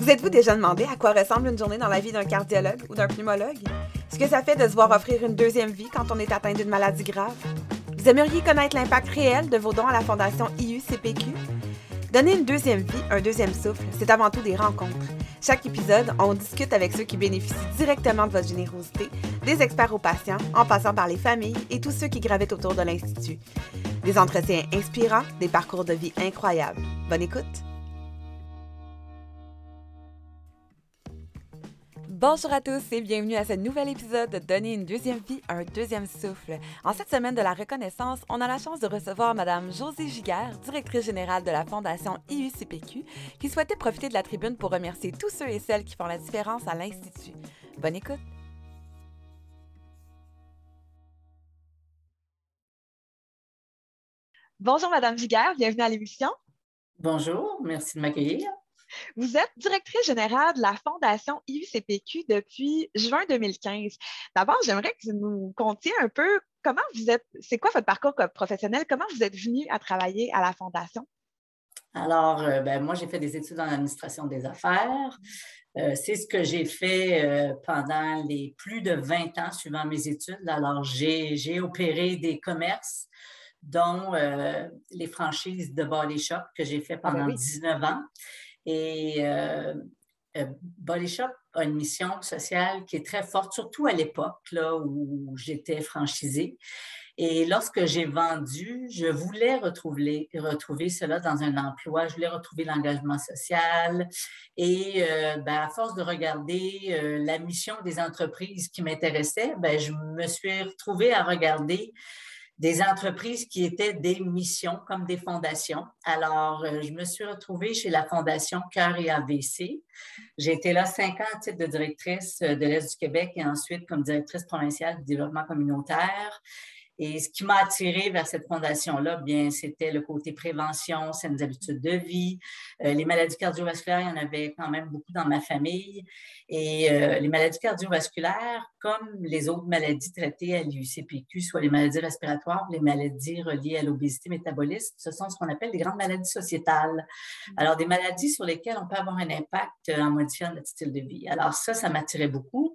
Vous êtes-vous déjà demandé à quoi ressemble une journée dans la vie d'un cardiologue ou d'un pneumologue? Ce que ça fait de se voir offrir une deuxième vie quand on est atteint d'une maladie grave? Vous aimeriez connaître l'impact réel de vos dons à la Fondation IUCPQ? Donner une deuxième vie, un deuxième souffle, c'est avant tout des rencontres. Chaque épisode, on discute avec ceux qui bénéficient directement de votre générosité, des experts aux patients, en passant par les familles et tous ceux qui gravitent autour de l'Institut. Des entretiens inspirants, des parcours de vie incroyables. Bonne écoute! Bonjour à tous et bienvenue à ce nouvel épisode de Donner une deuxième vie, un deuxième souffle. En cette semaine de la reconnaissance, on a la chance de recevoir Madame Josie Giguère, directrice générale de la Fondation IUCPQ, qui souhaitait profiter de la tribune pour remercier tous ceux et celles qui font la différence à l'Institut. Bonne écoute! Bonjour Madame Giguère, bienvenue à l'émission. Bonjour, merci de m'accueillir. Vous êtes directrice générale de la Fondation IUCPQ depuis juin 2015. D'abord, j'aimerais que vous nous contiez un peu comment vous êtes, c'est quoi votre parcours professionnel, comment vous êtes venu à travailler à la Fondation? Alors, euh, ben, moi, j'ai fait des études en administration des affaires. Euh, c'est ce que j'ai fait euh, pendant les plus de 20 ans suivant mes études. Alors, j'ai opéré des commerces dont les franchises de Body Shop que j'ai fait ah, ben pendant 19 ans. Et euh, euh, Body Shop a une mission sociale qui est très forte, surtout à l'époque là, où j'étais franchisée. Et lorsque j'ai vendu, je voulais retrouver, cela dans un emploi, je voulais retrouver l'engagement social. Et euh, ben, à force de regarder la mission des entreprises qui m'intéressaient, ben, je me suis retrouvée à regarder des entreprises qui étaient des missions comme des fondations. Alors, euh, je me suis retrouvée chez la Fondation Cœur et AVC. J'ai été là cinq ans à titre de directrice euh, de l'Est du Québec et ensuite comme directrice provinciale du développement communautaire. Et ce qui m'a attirée vers cette fondation-là, bien, c'était le côté prévention, saines habitudes de vie. Euh, les maladies cardiovasculaires, il y en avait quand même beaucoup dans ma famille. Et euh, les maladies cardiovasculaires, comme les autres maladies traitées à l'UCPQ, soit les maladies respiratoires, les maladies reliées à l'obésité métaboliste, ce sont ce qu'on appelle des grandes maladies sociétales. Alors, des maladies sur lesquelles on peut avoir un impact en modifiant notre style de vie. Alors, ça, ça m'attirait beaucoup.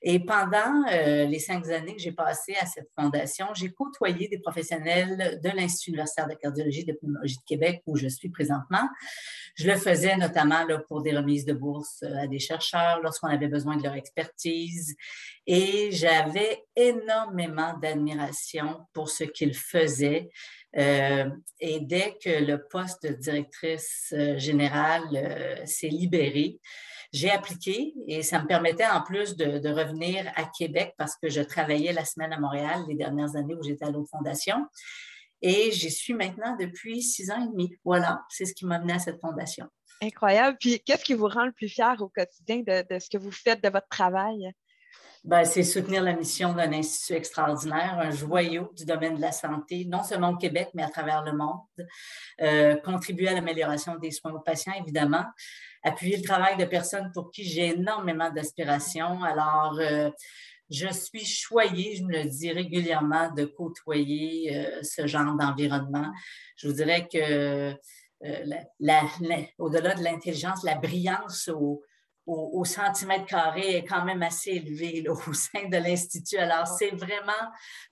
Et pendant euh, les cinq années que j'ai passées à cette fondation, côtoyé des professionnels de l'Institut universitaire de cardiologie et de pneumologie de Québec, où je suis présentement. Je le faisais notamment pour des remises de bourse euh, à des chercheurs lorsqu'on avait besoin de leur expertise. Et j'avais énormément d'admiration pour ce qu'ils faisaient. Euh, et dès que le poste de directrice générale s'est libéré, j'ai appliqué et ça me permettait en plus de, revenir à Québec parce que je travaillais la semaine à Montréal les dernières années où j'étais à l'autre fondation. Et j'y suis maintenant depuis six ans et demi. Voilà, c'est ce qui m'a mené à cette fondation. Incroyable. Puis, qu'est-ce qui vous rend le plus fier au quotidien de, ce que vous faites, de votre travail? Ben, c'est soutenir la mission d'un institut extraordinaire, un joyau du domaine de la santé, non seulement au Québec, mais à travers le monde. Euh, contribuer à l'amélioration des soins aux patients, évidemment appuyer le travail de personnes pour qui j'ai énormément d'aspiration. Alors, euh, je suis choyée, je me le dis régulièrement, de côtoyer euh, ce genre d'environnement. Je vous dirais que au-delà de l'intelligence, la brillance au, au, centimètre carré est quand même assez élevée au sein de l'Institut. Alors, c'est vraiment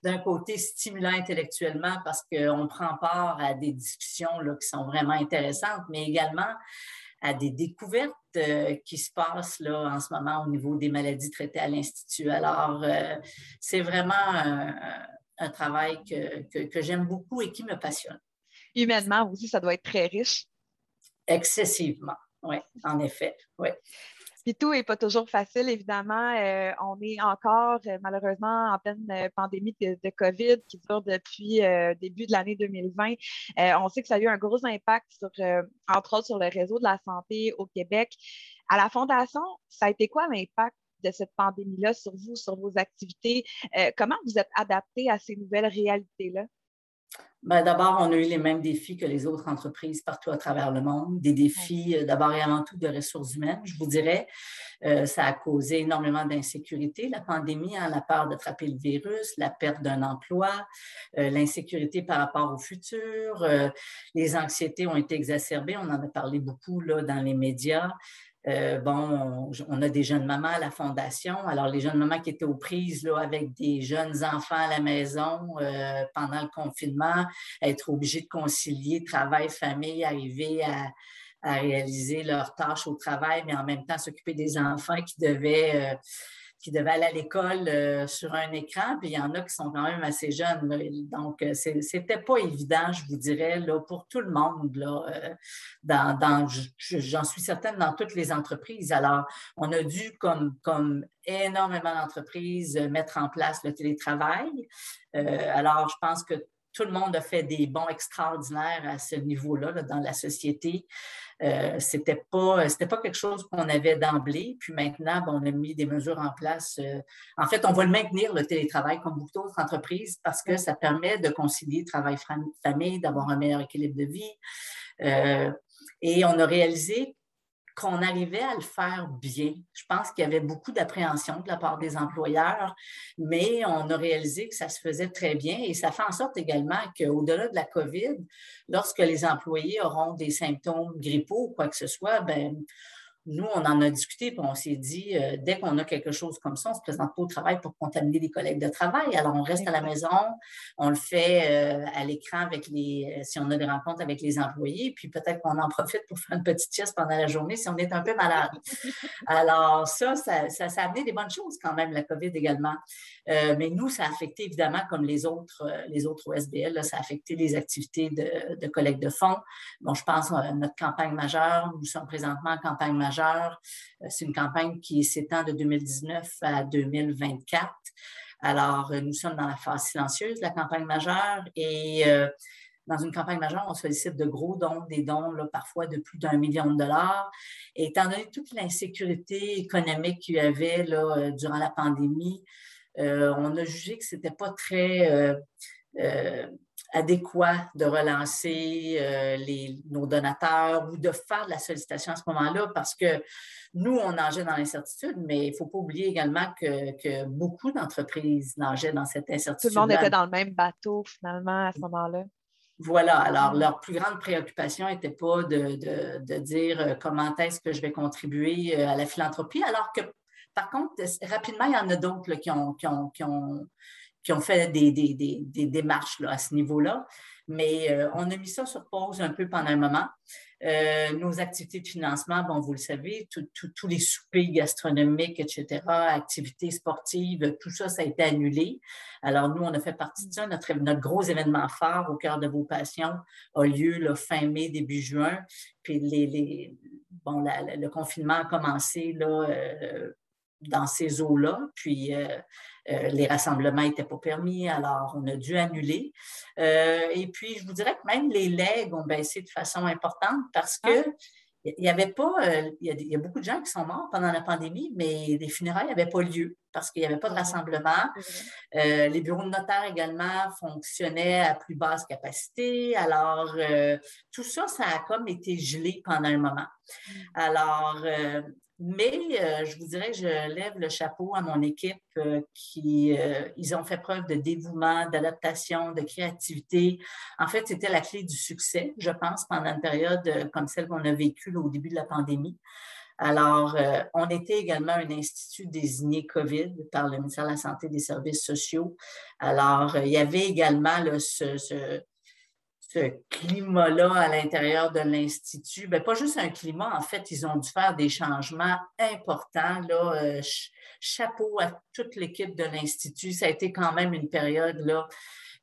d'un côté stimulant intellectuellement parce qu'on prend part à des discussions là, qui sont vraiment intéressantes, mais également à des découvertes euh, qui se passent là, en ce moment au niveau des maladies traitées à l'Institut. Alors, euh, c'est vraiment un, travail que, que, j'aime beaucoup et qui me passionne. Humainement aussi, ça doit être très riche. Excessivement, oui, en effet. Oui. Puis tout n'est pas toujours facile, évidemment. Euh, on est encore, euh, malheureusement, en pleine euh, pandémie de, COVID qui dure depuis début de l'année 2020. on sait que ça a eu un gros impact, sur, entre autres, sur le réseau de la santé au Québec. À la Fondation, ça a été quoi l'impact de cette pandémie-là sur vous, sur vos activités? comment vous êtes adapté à ces nouvelles réalités-là? Ben, d'abord, on a eu les mêmes défis que les autres entreprises partout à travers le monde. Des défis, euh, d'abord et avant tout, de ressources humaines, je vous dirais. Euh, ça a causé énormément d'insécurité, la pandémie, hein, la peur d'attraper le virus, la perte d'un emploi, euh, l'insécurité par rapport au futur. les anxiétés ont été exacerbées. On en a parlé beaucoup là, dans les médias. Euh, bon, on, a des jeunes mamans à la fondation. Alors, les jeunes mamans qui étaient aux prises là, avec des jeunes enfants à la maison euh, pendant le confinement, être obligées de concilier travail, famille, arriver à, réaliser leurs tâches au travail, mais en même temps s'occuper des enfants qui devaient... Euh, qui devaient aller à l'école euh, sur un écran, puis il y en a qui sont quand même assez jeunes. Donc, euh, c'était pas évident, je vous dirais, là, pour tout le monde. Là, euh, dans, j'en suis certaine, dans toutes les entreprises. Alors, on a dû, comme, comme énormément d'entreprises, mettre en place le télétravail. alors, je pense que tout le monde a fait des bons extraordinaires à ce niveau-là dans la société. Euh, Ce n'était pas, pas quelque chose qu'on avait d'emblée. Puis maintenant, on a mis des mesures en place. Euh, en fait, on va le maintenir, le télétravail, comme beaucoup d'autres entreprises, parce que ça permet de concilier travail-famille, d'avoir un meilleur équilibre de vie. Euh, et on a réalisé qu'on arrivait à le faire bien. Je pense qu'il y avait beaucoup d'appréhension de la part des employeurs, mais on a réalisé que ça se faisait très bien et ça fait en sorte également qu'au-delà de la COVID, lorsque les employés auront des symptômes grippaux ou quoi que ce soit, ben, nous, on en a discuté, puis on s'est dit, euh, dès qu'on a quelque chose comme ça, on ne se présente pas au travail pour contaminer les collègues de travail. Alors, on reste à la maison, on le fait euh, à l'écran avec les, euh, si on a des rencontres avec les employés, puis peut-être qu'on en profite pour faire une petite sieste pendant la journée si on est un peu malade. Alors, ça, ça, ça, a amené des bonnes choses quand même, la COVID également. mais nous, ça a affecté évidemment, comme les autres, les autres OSBL, ça a affecté les activités de, de collecte de fonds. Bon, je pense à notre campagne majeure. Nous sommes présentement en campagne majeure euh, c'est une campagne qui s'étend de 2019 à 2024. Alors, euh, nous sommes dans la phase silencieuse de la campagne majeure et euh, dans une campagne majeure, on sollicite de gros dons, des dons là, parfois de plus d'un million de dollars. Et étant donné toute l'insécurité économique qu'il y avait là, durant la pandémie, on a jugé que ce n'était pas très adéquat de relancer euh, les, nos donateurs ou de faire de la sollicitation à ce moment-là parce que nous, on nageait dans l'incertitude, mais il ne faut pas oublier également que, beaucoup d'entreprises nageaient dans cette incertitude. Tout le monde était dans le même bateau finalement à ce moment-là. Voilà, alors leur plus grande préoccupation n'était pas de, dire euh, comment est-ce que je vais contribuer euh, à la philanthropie, alors que par contre, rapidement, il y en a d'autres qui ont, qui, ont, qui, ont, qui ont fait des, des, démarches là, à ce niveau-là. Mais euh, on a mis ça sur pause un peu pendant un moment. Euh, nos activités de financement, bon, vous le savez, tous les soupers gastronomiques, etc., activités sportives, tout ça, ça a été annulé. Alors, nous, on a fait partie de ça. Notre, notre gros événement phare au cœur de vos passions a lieu fin mai, début juin. Puis les, les bon, le confinement a commencé là, euh, dans ces eaux-là. Puis les rassemblements n'étaient pas permis, alors on a dû annuler. Euh, et puis, je vous dirais que même les legs ont baissé de façon importante parce que ah. il y avait pas, euh, il y, a, beaucoup de gens qui sont morts pendant la pandémie, mais les funérailles n'avaient pas lieu parce qu'il n'y avait pas de rassemblement. les bureaux de notaire également fonctionnaient à plus basse capacité. Alors, tout ça, ça a comme été gelé pendant un moment. Mmh. Alors, mais euh, je vous dirais que je lève le chapeau à mon équipe euh, qui, euh, ils ont fait preuve de dévouement, d'adaptation, de créativité. En fait, c'était la clé du succès, je pense, pendant une période comme celle qu'on a vécue au début de la pandémie. Alors, on était également un institut désigné COVID par le ministère de la Santé et des Services sociaux. Alors, il y avait également ce, ce climat-là à l'intérieur de l'Institut. Bien, pas juste un climat, en fait, ils ont dû faire des changements importants. Là, euh, chapeau à toute l'équipe de l'Institut. Ça a été quand même une période là,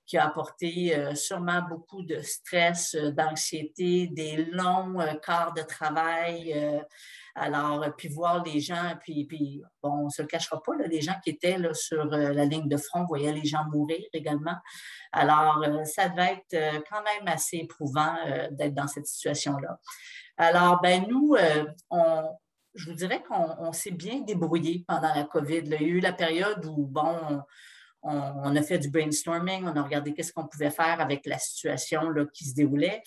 qui a apporté euh, sûrement beaucoup de stress, euh, d'anxiété, des longs quarts de travail. Alors, puis voir les gens, puis, puis bon, on ne se le cachera pas, les gens qui étaient là, sur la ligne de front voyaient les gens mourir également. Alors, euh, ça devait être euh, quand même assez éprouvant euh, d'être dans cette situation-là. Alors, ben nous, on, je vous dirais qu'on s'est bien débrouillé pendant la COVID. Il y a eu la période où, bon, on, a fait du brainstorming, on a regardé qu'est-ce qu'on pouvait faire avec la situation là, qui se déroulait.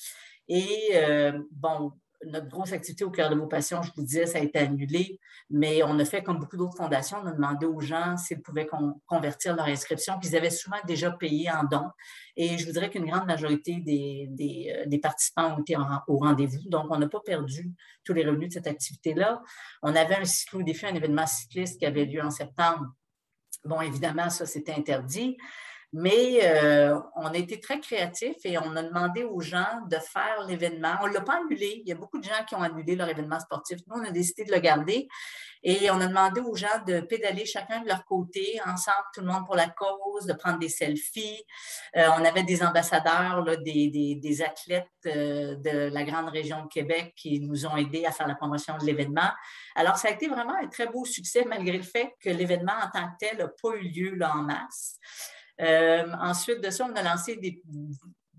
Et euh, bon, notre grosse activité au cœur de vos passions, je vous disais, ça a été annulé, mais on a fait comme beaucoup d'autres fondations, on a demandé aux gens s'ils pouvaient convertir leur inscription, puis ils avaient souvent déjà payé en dons. Et je vous dirais qu'une grande majorité des, euh, participants ont été au rendez-vous, donc on n'a pas perdu tous les revenus de cette activité-là. On avait un cyclo-défi, un événement cycliste qui avait lieu en septembre. Bon, évidemment, ça, c'était interdit. Mais euh, on a été très créatifs et on a demandé aux gens de faire l'événement. On ne l'a pas annulé. Il y a beaucoup de gens qui ont annulé leur événement sportif. Nous, on a décidé de le garder et on a demandé aux gens de pédaler chacun de leur côté, ensemble, tout le monde pour la cause, de prendre des selfies. Euh, on avait des ambassadeurs, des, athlètes euh, de la grande région de Québec qui nous ont aidés à faire la promotion de l'événement. Alors, ça a été vraiment un très beau succès malgré le fait que l'événement en tant que tel n'a pas eu lieu là, en masse. Euh, ensuite de ça, on a lancé des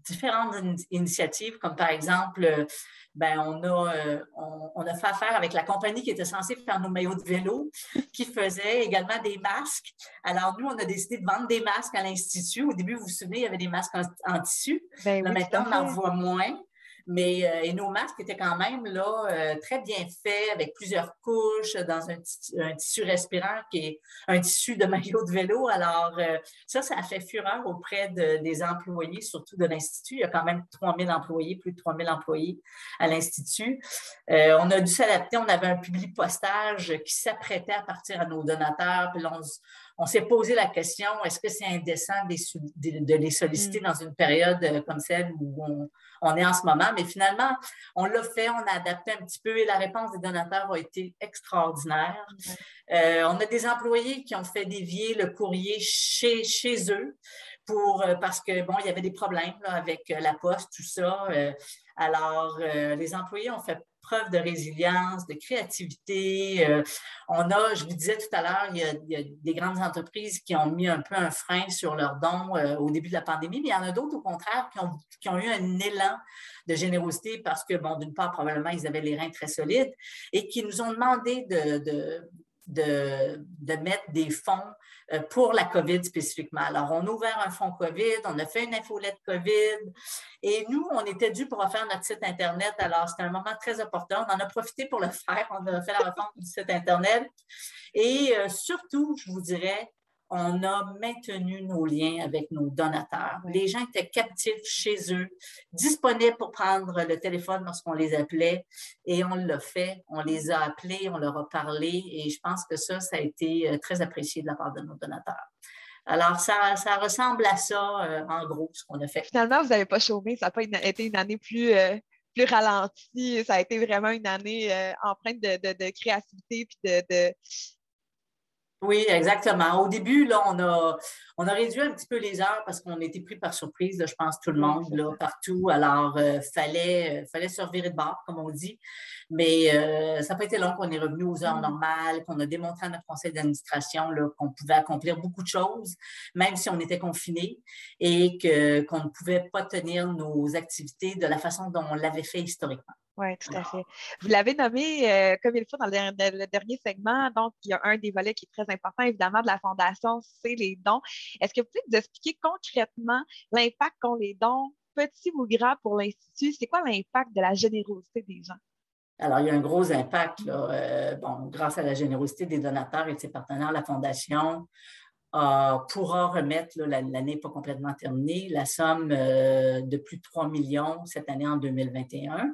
différentes initiatives, comme par exemple, euh, ben, on, a, euh, on, a fait affaire avec la compagnie qui était censée faire nos maillots de vélo, qui faisait également des masques. Alors, nous, on a décidé de vendre des masques à l'Institut. Au début, vous vous souvenez, il y avait des masques en, tissu. Ben maintenant, on en voit moins. Mais euh, et nos masques étaient quand même là, euh, très bien faits, avec plusieurs couches, dans un, tissu respirant qui est un tissu de maillot de vélo. Alors, euh, ça, ça a fait fureur auprès des employés, surtout de l'Institut. Il y a quand même 3000 employés, plus de 3000 employés à l'Institut. on a dû s'adapter. On avait un public postage qui s'apprêtait à partir à nos donateurs. Puis on s'est posé la question, est-ce que c'est indécent de, les solliciter mm. dans une période euh, comme celle où on, est en ce moment? Mais finalement, on l'a fait, on a adapté un petit peu et la réponse des donateurs a été extraordinaire. Euh, on a des employés qui ont fait dévier le courrier chez, chez eux pour, euh, parce que, bon, il y avait des problèmes avec la poste, tout ça. alors, les employés ont fait preuve de résilience, de créativité. Euh, on a, je vous disais tout à l'heure, il, y a des grandes entreprises qui ont mis un peu un frein sur leurs dons euh, au début de la pandémie, mais il y en a d'autres, au contraire, qui ont, eu un élan de générosité parce que, bon, d'une part, probablement, ils avaient les reins très solides et qui nous ont demandé de, de, mettre des fonds euh, pour la COVID spécifiquement. Alors, on a ouvert un fonds COVID, on a fait une infolette COVID et nous, on était dû pour refaire notre site Internet. Alors, c'était un moment très important. On en a profité pour le faire. On a fait la refonte du site Internet. Et euh, surtout, je vous dirais, on a maintenu nos liens avec nos donateurs. Les gens étaient captifs chez eux, disponibles pour prendre le téléphone lorsqu'on les appelait et on l'a fait. On les a appelés, on leur a parlé et je pense que ça, ça a été euh, très apprécié de la part de nos donateurs. Alors, ça, ça ressemble à ça, euh, en gros, ce qu'on a fait. Finalement, vous n'avez pas chômé. Ça n'a pas été une année plus, euh, plus ralentie. Ça a été vraiment une année empreinte de, créativité et de, oui, exactement. Au début, là, on a, on a réduit un petit peu les heures parce qu'on était pris par surprise, je pense, tout le monde, là, partout. Alors, il euh, fallait, fallait se revirer de bord, comme on dit. Mais euh, ça n'a pas été long qu'on est revenu aux heures mm. normales, qu'on a démontré à notre conseil d'administration qu'on pouvait accomplir beaucoup de choses, même si on était confiné, et qu'on ne pouvait pas tenir nos activités de la façon dont on l'avait fait historiquement. Oui, tout à fait. Vous l'avez nommé euh, comme il faut dans le, dernier segment. Donc, il y a un des volets qui est très important, évidemment, de la Fondation, c'est les dons. Est-ce que vous pouvez nous expliquer concrètement l'impact qu'ont les dons, petits ou grands, pour l'Institut? C'est quoi l'impact de la générosité des gens? Alors, il y a un gros impact. Euh, bon, grâce à la générosité des donateurs et de ses partenaires, la Fondation pourra remettre, l'année n'est pas complètement terminée, la somme euh, de plus de 3 millions cette année en 2021.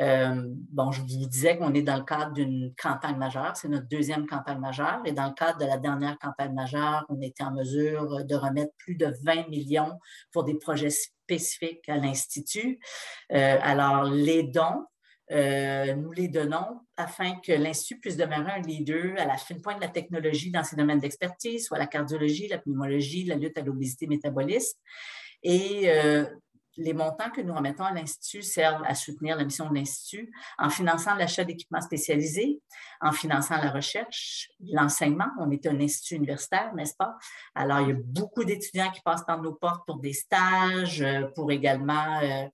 Euh, bon, je vous disais qu'on est dans le cadre d'une campagne majeure, c'est notre deuxième campagne majeure, et dans le cadre de la dernière campagne majeure, on était en mesure de remettre plus de 20 millions pour des projets spécifiques à l'Institut. Euh, alors, les dons, euh, nous les donnons afin que l'Institut puisse demeurer un leader à la fine pointe de la technologie dans ses domaines d'expertise, soit la cardiologie, la pneumologie, la lutte à l'obésité métaboliste. Et les montants que nous remettons à l'Institut servent à soutenir la mission de l'Institut en finançant l'achat d'équipements spécialisés, en finançant la recherche, l'enseignement. On est un institut universitaire, n'est-ce pas? Alors, il y a beaucoup d'étudiants qui passent dans nos portes pour des stages, euh, pour également euh,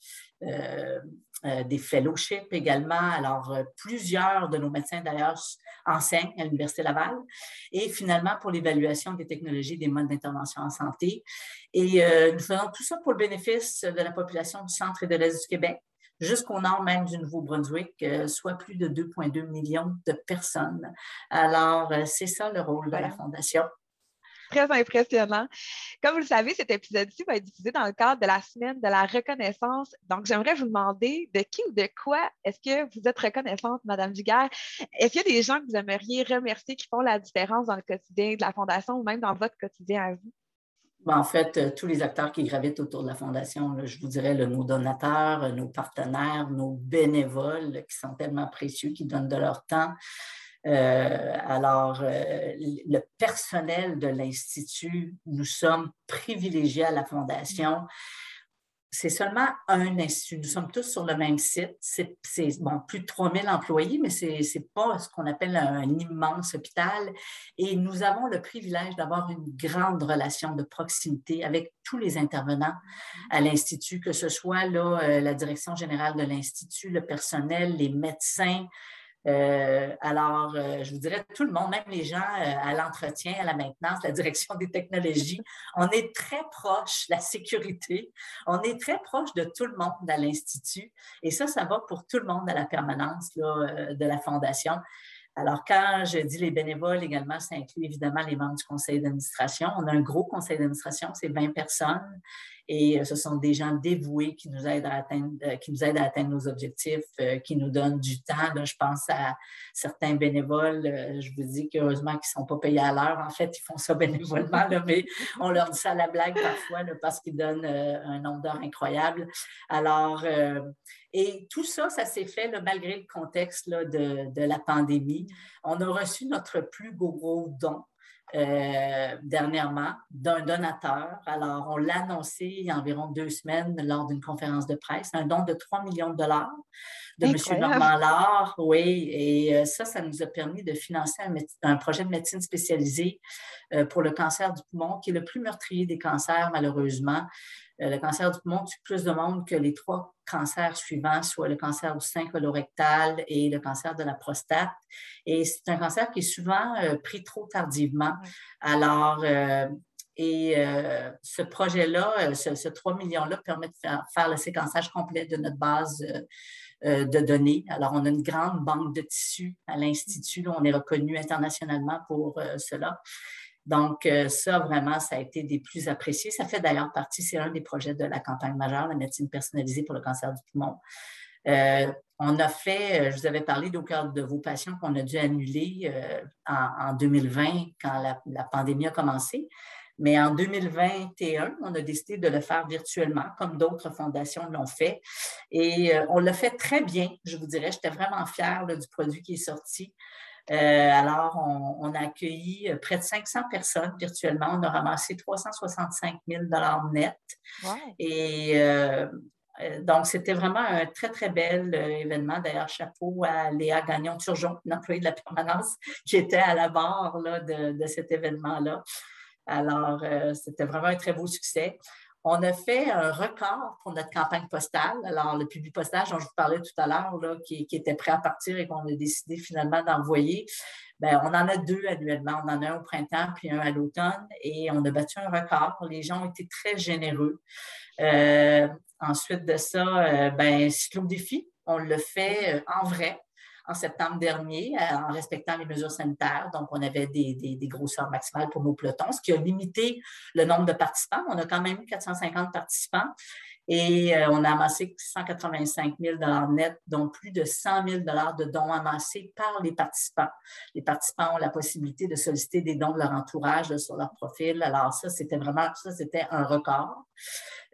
euh, des fellowships également. Alors, plusieurs de nos médecins, d'ailleurs, enseignent à l'Université Laval. Et finalement, pour l'évaluation des technologies des modes d'intervention en santé. Et nous faisons tout ça pour le bénéfice de la population du centre et de l'Est du Québec jusqu'au nord même du Nouveau-Brunswick, soit plus de 2,2 millions de personnes. Alors, c'est ça le rôle de la Fondation très impressionnant. Comme vous le savez, cet épisode-ci va être diffusé dans le cadre de la semaine de la reconnaissance. Donc, j'aimerais vous demander de qui ou de quoi est-ce que vous êtes reconnaissante, Madame Duguerre? Est-ce qu'il y a des gens que vous aimeriez remercier qui font la différence dans le quotidien de la Fondation ou même dans votre quotidien à vous? Ben, en fait, euh, tous les acteurs qui gravitent autour de la Fondation, je vous dirais nos donateurs, nos partenaires, nos bénévoles qui sont tellement précieux, qui donnent de leur temps. Euh, alors, euh, le personnel de l'Institut, nous sommes privilégiés à la Fondation. C'est seulement un institut. Nous sommes tous sur le même site. C'est bon, plus de 3000 employés, mais ce n'est pas ce qu'on appelle un, immense hôpital. Et nous avons le privilège d'avoir une grande relation de proximité avec tous les intervenants à l'Institut, que ce soit euh, la direction générale de l'Institut, le personnel, les médecins, euh, alors, euh, je vous dirais, tout le monde, même les gens euh, à l'entretien, à la maintenance, la direction des technologies, on est très proche de la sécurité, on est très proche de tout le monde à l'Institut. Et ça, ça va pour tout le monde à la permanence de la Fondation. Alors, quand je dis les bénévoles également, ça inclut évidemment les membres du conseil d'administration. On a un gros conseil d'administration, c'est 20 personnes. Et euh, ce sont des gens dévoués qui nous aident à atteindre, euh, qui nous aident à atteindre nos objectifs, euh, qui nous donnent du temps. je pense à certains bénévoles. je vous dis qu'heureusement qu'ils ne sont pas payés à l'heure. En fait, ils font ça bénévolement, mais on leur dit ça à la blague parfois parce qu'ils donnent un nombre d'heures incroyable. Alors, et tout ça, ça s'est fait malgré le contexte de, de, la pandémie. On a reçu notre plus gros don euh, dernièrement d'un donateur. Alors, on l'a annoncé il y a environ deux semaines lors d'une conférence de presse, un don de 3 millions de dollars de M. Normand Lard. Oui, et euh, ça, ça nous a permis de financer un, projet de médecine spécialisée euh, pour le cancer du poumon, qui est le plus meurtrier des cancers, malheureusement. Le cancer du poumon tue plus de monde que les trois cancers suivants, soit le cancer du sein colorectal et le cancer de la prostate. Et c'est un cancer qui est souvent euh, pris trop tardivement. Alors, euh, et euh, ce projet-là, ce, 3 millions-là permet de faire, le séquençage complet de notre base de données. Alors, on a une grande banque de tissus à l'Institut. On est reconnu internationalement pour cela. Donc, euh, ça, vraiment, ça a été des plus appréciés. Ça fait d'ailleurs partie, c'est un des projets de la campagne majeure, la médecine personnalisée pour le cancer du poumon. Euh, on a fait, euh, je vous avais parlé d'au cœur de vos patients qu'on a dû annuler en, 2020 quand la, pandémie a commencé. Mais en 2021, on a décidé de le faire virtuellement, comme d'autres fondations l'ont fait. Et on l'a fait très bien, je vous dirais. J'étais vraiment fière du produit qui est sorti. Euh, alors, on, a accueilli euh, près de 500 personnes virtuellement. On a ramassé 365 000 net. Et euh, donc, c'était vraiment un très, très bel événement. D'ailleurs, chapeau à Léa Gagnon-Turgeon, une employée de la permanence, qui était à la barre de, de, cet événement-là. Alors, c'était vraiment un très beau succès. On a fait un record pour notre campagne postale. Alors, le public postage dont je vous parlais tout à l'heure, qui, était prêt à partir et qu'on a décidé finalement d'envoyer, Bien, on en a deux annuellement. On en a un au printemps puis un à l'automne et on a battu un record. Les gens ont été très généreux. Euh, ensuite de ça, euh, ben, Cyclo Défi, on le fait euh, en vrai en septembre dernier euh, en respectant les mesures sanitaires. Donc, on avait des, des, grosseurs maximales pour nos pelotons, ce qui a limité le nombre de participants. On a quand même eu 450 participants et euh, on a amassé 185 000 net, dont plus de 100 000 de dons amassés par les participants. Les participants ont la possibilité de solliciter des dons de leur entourage sur leur profil. Alors ça, c'était vraiment, ça, c'était un record.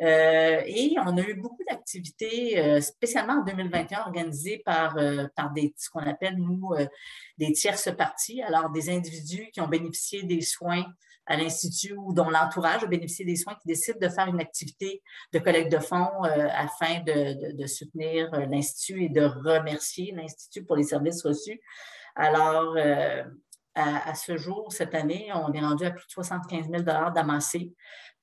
Euh, et on a eu beaucoup d'activités, euh, spécialement en 2021, organisées par, par des, ce qu'on appelle, nous, des tierces parties. Alors, des individus qui ont bénéficié des soins à l'Institut ou dont l'entourage a bénéficié des soins qui décident de faire une activité de collecte de fonds euh, afin de, soutenir euh, l'Institut et de remercier l'Institut pour les services reçus. Alors, euh, à, ce jour, cette année, on est rendu à plus de 75 000 d'amassés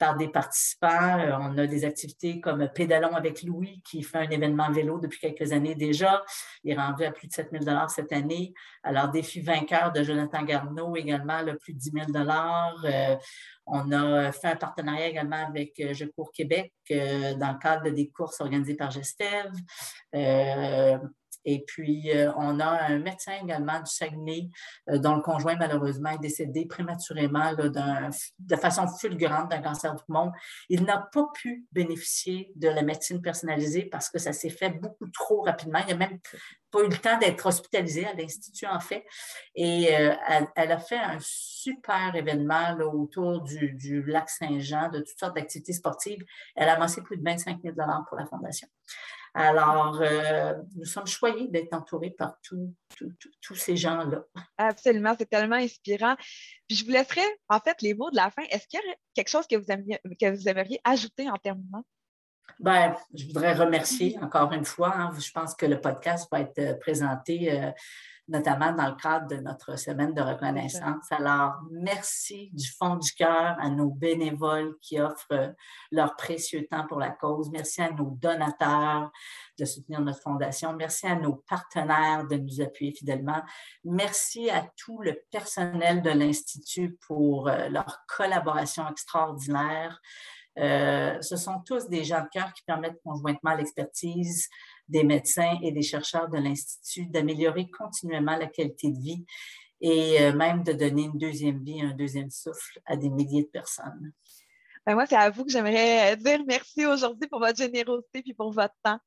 par des participants. Euh, on a des activités comme Pédalon avec Louis, qui fait un événement vélo depuis quelques années déjà. Il est rendu à plus de 7 000 cette année. Alors, Défi vainqueur de Jonathan Garneau également, le plus de 10 000 euh, On a fait un partenariat également avec euh, Je cours Québec dans le cadre des courses organisées par Gestev. Et puis, euh, on a un médecin également du Saguenay, euh, dont le conjoint, malheureusement, est décédé prématurément de façon fulgurante d'un cancer du poumon. Il n'a pas pu bénéficier de la médecine personnalisée parce que ça s'est fait beaucoup trop rapidement. Il n'a même pas eu le temps d'être hospitalisé à l'Institut, en fait. Et euh, elle, a fait un super événement autour du, lac Saint-Jean, de toutes sortes d'activités sportives. Elle a amassé plus de 25 000 pour la Fondation. Alors, euh, nous sommes choyés d'être entourés par tous ces gens-là. Absolument, c'est tellement inspirant. Puis je vous laisserai, en fait, les mots de la fin. Est-ce qu'il y a quelque chose que vous, aimiez, que vous aimeriez ajouter en terminant? Ben, je voudrais remercier encore une fois. Hein. je pense que le podcast va être euh, présenté euh, notamment dans le cadre de notre semaine de reconnaissance. Alors, merci du fond du cœur à nos bénévoles qui offrent leur précieux temps pour la cause. Merci à nos donateurs de soutenir notre fondation. Merci à nos partenaires de nous appuyer fidèlement. Merci à tout le personnel de l'Institut pour euh, leur collaboration extraordinaire. Euh, ce sont tous des gens de cœur qui permettent conjointement l'expertise des médecins et des chercheurs de l'Institut d'améliorer continuellement la qualité de vie et euh, même de donner une deuxième vie, un deuxième souffle à des milliers de personnes. Ben moi, c'est à vous que j'aimerais dire merci aujourd'hui pour votre générosité et pour votre temps.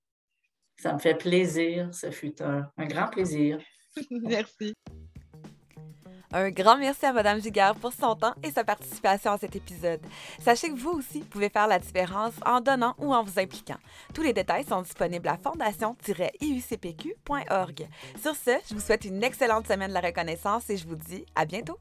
Ça me fait plaisir. Ce fut un grand plaisir. merci. Un grand merci à Mme Giguère pour son temps et sa participation à cet épisode. Sachez que vous aussi pouvez faire la différence en donnant ou en vous impliquant. Tous les détails sont disponibles à fondation-iucpq.org. Sur ce, je vous souhaite une excellente semaine de la reconnaissance et je vous dis à bientôt.